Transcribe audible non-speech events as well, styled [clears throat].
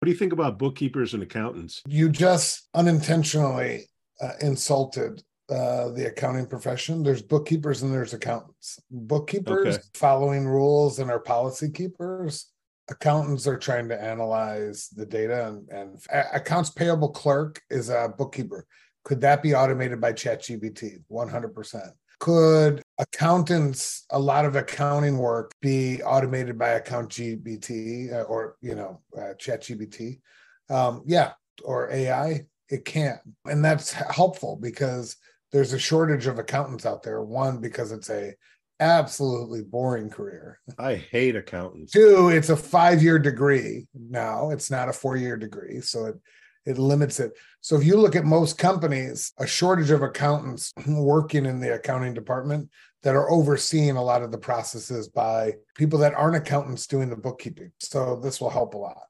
What do you think about bookkeepers and accountants? You just unintentionally uh, insulted uh, the accounting profession. There's bookkeepers and there's accountants. Bookkeepers Okay. following rules and are policy keepers. Accountants are trying to analyze the data and, and accounts payable clerk is a bookkeeper. Could that be automated by ChatGPT? 100%. Could accountants, a lot of accounting work be automated by account GPT uh, or, you know, uh, ChatGPT? Um, yeah, or AI, it can. And that's helpful because there's a shortage of accountants out there. One, because it's a absolutely boring career. I hate accountants. Two, it's a five-year degree now. It's not a four-year degree. So it it limits it. So if you look at most companies, a shortage of accountants [clears throat] working in the accounting department that are overseeing a lot of the processes by people that aren't accountants doing the bookkeeping. So this will help a lot.